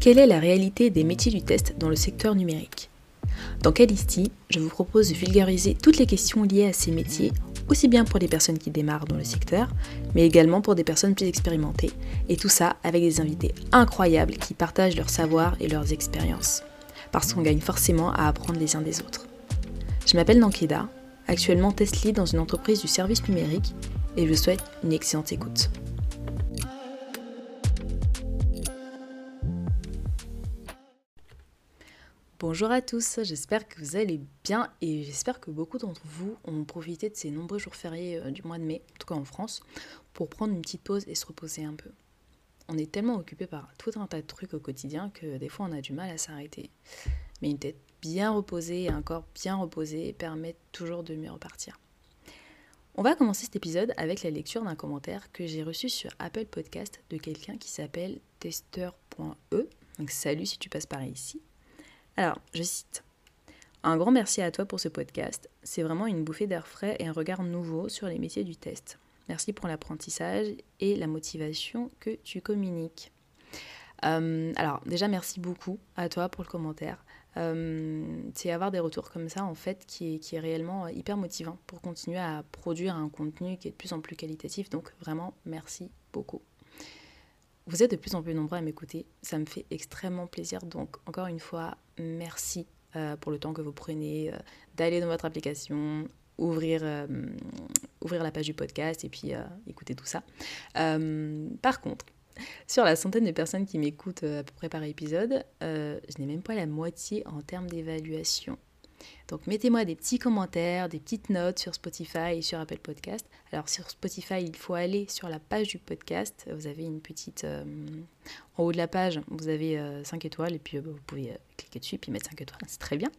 Quelle est la réalité des métiers du test dans le secteur numérique? Dans Calisti, je vous propose de vulgariser toutes les questions liées à ces métiers, aussi bien pour les personnes qui démarrent dans le secteur, mais également pour des personnes plus expérimentées, et tout ça avec des invités incroyables qui partagent leur savoir et leurs expériences, parce qu'on gagne forcément à apprendre les uns des autres. Je m'appelle Nankeda, actuellement test lead dans une entreprise du service numérique, et je vous souhaite une excellente écoute. Bonjour à tous, j'espère que vous allez bien et j'espère que beaucoup d'entre vous ont profité de ces nombreux jours fériés euh, du mois de mai, en tout cas en France, pour prendre une petite pause et se reposer un peu. On est tellement occupé par tout un tas de trucs au quotidien que des fois on a du mal à s'arrêter. Mais une tête bien reposée et un corps bien reposé permettent toujours de mieux repartir. On va commencer cet épisode avec la lecture d'un commentaire que j'ai reçu sur Apple Podcast de quelqu'un qui s'appelle tester.e. Donc salut si tu passes par ici. Alors, je cite. Un grand merci à toi pour ce podcast. C'est vraiment une bouffée d'air frais et un regard nouveau sur les métiers du test. Merci pour l'apprentissage et la motivation que tu communiques. Euh, alors, déjà, merci beaucoup à toi pour le commentaire. Euh, c'est avoir des retours comme ça, en fait, qui est, qui est réellement hyper motivant pour continuer à produire un contenu qui est de plus en plus qualitatif. Donc, vraiment, merci beaucoup. Vous êtes de plus en plus nombreux à m'écouter, ça me fait extrêmement plaisir. Donc encore une fois, merci euh, pour le temps que vous prenez euh, d'aller dans votre application, ouvrir, euh, ouvrir la page du podcast et puis écouter tout ça. par contre, sur la centaine de personnes qui m'écoutent à peu près par épisode, je n'ai même pas la moitié en termes d'évaluation. Donc mettez-moi des petits commentaires, des petites notes sur Spotify et sur Apple Podcast. Alors sur Spotify, il faut aller sur la page du podcast. Vous avez une petite... Euh, en haut de la page, vous avez 5 euh, étoiles et puis euh, vous pouvez cliquer dessus et puis mettre 5 étoiles. C'est très bien.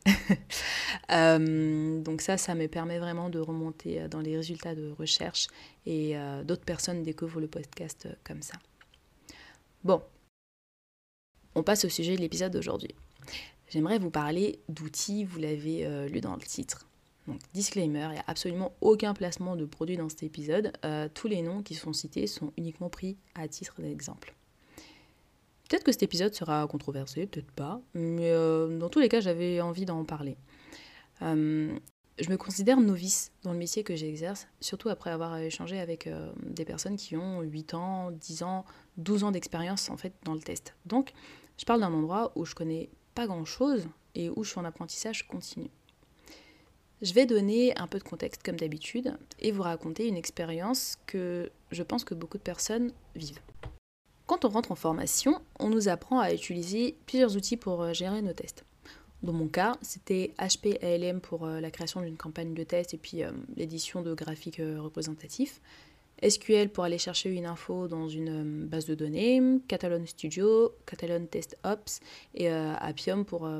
donc ça, ça me permet vraiment de remonter dans les résultats de recherche et d'autres personnes découvrent le podcast comme ça. Bon, on passe au sujet de l'épisode d'aujourd'hui j'aimerais vous parler d'outils, vous l'avez euh, lu dans le titre. Donc, disclaimer, il n'y a absolument aucun placement de produit dans cet épisode. Euh, tous les noms qui sont cités sont uniquement pris à titre d'exemple. Peut-être que cet épisode sera controversé, peut-être pas, mais euh, dans tous les cas, j'avais envie d'en parler. je me considère novice dans le métier que j'exerce, surtout après avoir échangé avec des personnes qui ont 8 ans, 10 ans, 12 ans d'expérience en fait dans le test. Donc, je parle d'un endroit où je connais pas grand-chose et où je suis en apprentissage continu. Je vais donner un peu de contexte comme d'habitude et vous raconter une expérience que je pense que beaucoup de personnes vivent. Quand on rentre en formation, on nous apprend à utiliser plusieurs outils pour euh, gérer nos tests. Dans mon cas, c'était HP ALM pour euh, la création d'une campagne de test et puis euh, l'édition de graphiques représentatifs. SQL pour aller chercher une info dans une euh, base de données, Catalan Studio, Catalan Test Ops et euh, Appium pour euh,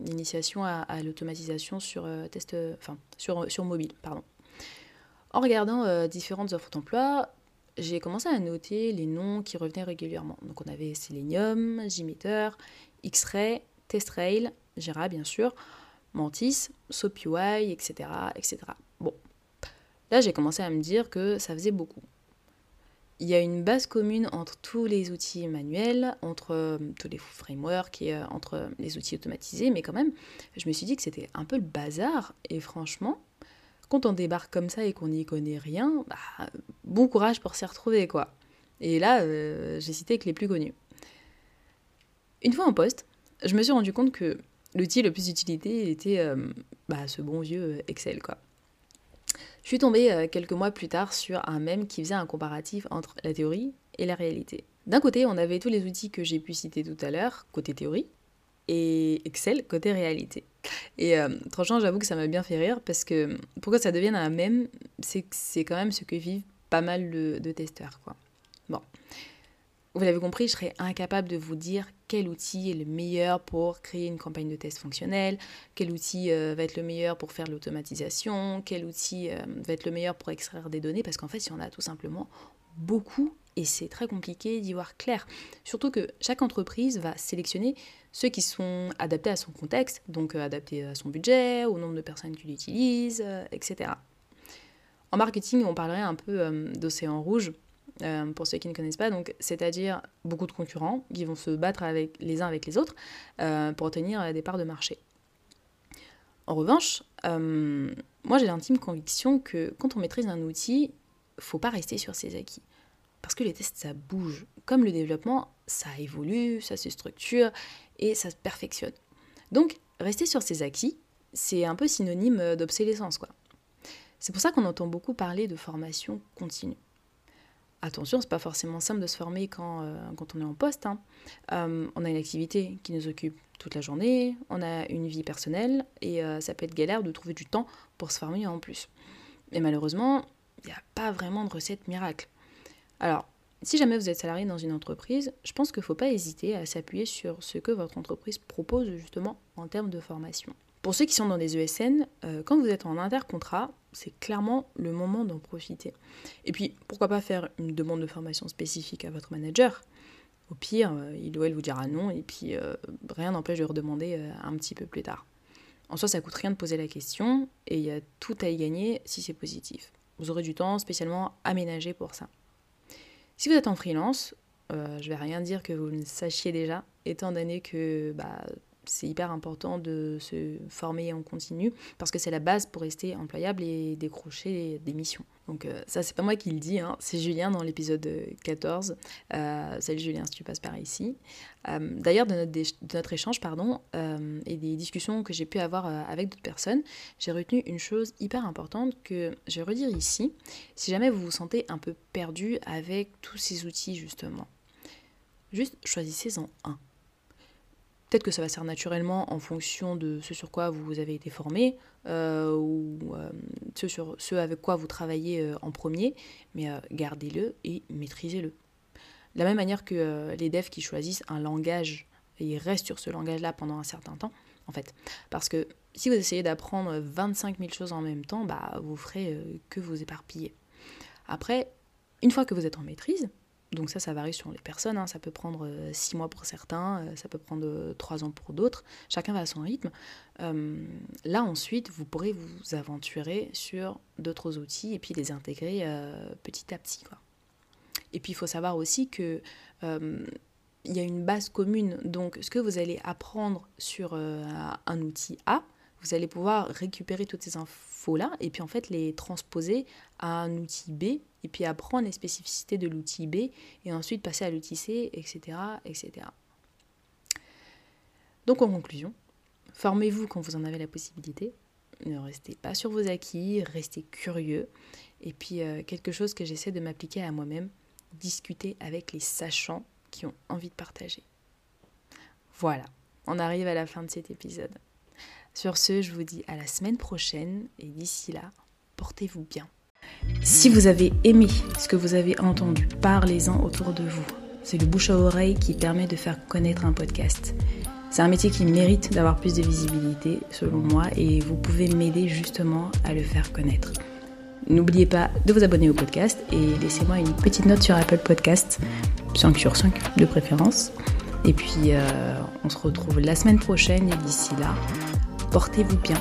l'initiation à, l'automatisation sur, mobile. En regardant différentes offres d'emploi, j'ai commencé à noter les noms qui revenaient régulièrement. Donc on avait Selenium, Gmeter, X-Ray, TestRail, Jira bien sûr, Mantis, SoapUI, etc., etc. Bon, Là, j'ai commencé à me dire que ça faisait beaucoup. Il y a une base commune entre tous les outils manuels, entre euh, tous les frameworks et euh, entre les outils automatisés, mais quand même, je me suis dit que c'était un peu le bazar. Et franchement, quand on débarque comme ça et qu'on n'y connaît rien, bah, bon courage pour s'y retrouver, quoi. Et là, euh, j'ai cité que les plus connus. Une fois en poste, je me suis rendu compte que l'outil le plus utilisé était bah, ce bon vieux Excel, quoi. Je suis tombée euh, quelques mois plus tard sur un mème qui faisait un comparatif entre la théorie et la réalité. D'un côté, on avait tous les outils que j'ai pu citer tout à l'heure, côté théorie, et Excel côté réalité. Et euh, franchement, j'avoue que ça m'a bien fait rire parce que pourquoi ça devienne un mème, c'est c'est quand même ce que vivent pas mal de, de testeurs. Quoi. Vous l'avez compris, je serais incapable de vous dire quel outil est le meilleur pour créer une campagne de test fonctionnelle, quel outil euh, va être le meilleur pour faire l'automatisation, quel outil euh, va être le meilleur pour extraire des données, parce qu'en fait, il y en a tout simplement beaucoup et c'est très compliqué d'y voir clair. Surtout que chaque entreprise va sélectionner ceux qui sont adaptés à son contexte, donc euh, adaptés à son budget, au nombre de personnes qui l'utilisent, etc. En marketing, on parlerait un peu d'océan rouge euh, pour ceux qui ne connaissent pas, donc c'est-à-dire beaucoup de concurrents qui vont se battre avec, les uns avec les autres euh, pour obtenir des parts de marché. En revanche, moi j'ai l'intime conviction que quand on maîtrise un outil, faut pas rester sur ses acquis. Parce que les tests, ça bouge. Comme le développement, ça évolue, ça se structure et ça se perfectionne. Donc, rester sur ses acquis, c'est un peu synonyme d'obsolescence. C'est pour ça qu'on entend beaucoup parler de formation continue. Attention, c'est pas forcément simple de se former quand, euh, on est en poste. Hein. Euh, on a une activité qui nous occupe toute la journée, on a une vie personnelle et euh, ça peut être galère de trouver du temps pour se former en plus. Et malheureusement, il n'y a pas vraiment de recette miracle. Alors, si jamais vous êtes salarié dans une entreprise, je pense qu'il ne faut pas hésiter à s'appuyer sur ce que votre entreprise propose justement en termes de formation. Pour ceux qui sont dans des ESN, euh, quand vous êtes en intercontrat, c'est clairement le moment d'en profiter. Et puis, pourquoi pas faire une demande de formation spécifique à votre manager? Au pire, euh, il ou elle vous dira non, et puis euh, rien n'empêche de redemander un petit peu plus tard. En soi, ça coûte rien de poser la question, et il y a tout à y gagner si c'est positif. Vous aurez du temps spécialement aménagé pour ça. Si vous êtes en freelance, je je vais rien dire que vous ne sachiez déjà, étant donné que bah, c'est hyper important de se former en continu parce que c'est la base pour rester employable et décrocher des missions. Donc euh, ça, c'est pas moi qui le dis, hein. c'est Julien dans l'épisode 14. Euh, salut Julien si tu passes par ici. Euh, d'ailleurs, de, notre échange pardon, et des discussions que j'ai pu avoir avec d'autres personnes, j'ai retenu une chose hyper importante que je vais redire ici. Si jamais vous vous sentez un peu perdu avec tous ces outils justement, juste choisissez-en un Peut-être que ça va se naturellement en fonction de ce sur quoi vous avez été formé euh, ou euh, ce, sur, avec quoi vous travaillez euh, en premier, mais gardez-le et maîtrisez-le. De la même manière que les devs qui choisissent un langage et ils restent sur ce langage-là pendant un certain temps, en fait. Parce que si vous essayez d'apprendre 25 000 choses en même temps, bah, vous ferez que vous éparpiller. Après, une fois que vous êtes en maîtrise, donc ça, ça varie sur les personnes. Hein. Ça peut prendre euh, six mois pour certains, euh, ça peut prendre euh, trois ans pour d'autres. Chacun va à son rythme. là, ensuite, vous pourrez vous aventurer sur d'autres outils et puis les intégrer petit à petit. Et puis, il faut savoir aussi que il y a une base commune. Donc, ce que vous allez apprendre sur un outil A, vous allez pouvoir récupérer toutes ces infos-là et puis en fait les transposer à un outil B et puis apprendre les spécificités de l'outil B et ensuite passer à l'outil C, etc., etc. Donc en conclusion, formez-vous quand vous en avez la possibilité. Ne restez pas sur vos acquis, restez curieux. Et puis euh, quelque chose que j'essaie de m'appliquer à moi-même, discuter avec les sachants qui ont envie de partager. Voilà, on arrive à la fin de cet épisode. Sur ce, je vous dis à la semaine prochaine et d'ici là, portez-vous bien. Si vous avez aimé ce que vous avez entendu, parlez-en autour de vous. C'est le bouche à oreille qui permet de faire connaître un podcast. C'est un métier qui mérite d'avoir plus de visibilité, selon moi, et vous pouvez m'aider justement à le faire connaître. N'oubliez pas de vous abonner au podcast et laissez-moi une petite note sur Apple Podcast, 5 sur 5 de préférence. Et puis, euh, on se retrouve la semaine prochaine et d'ici là, portez-vous bien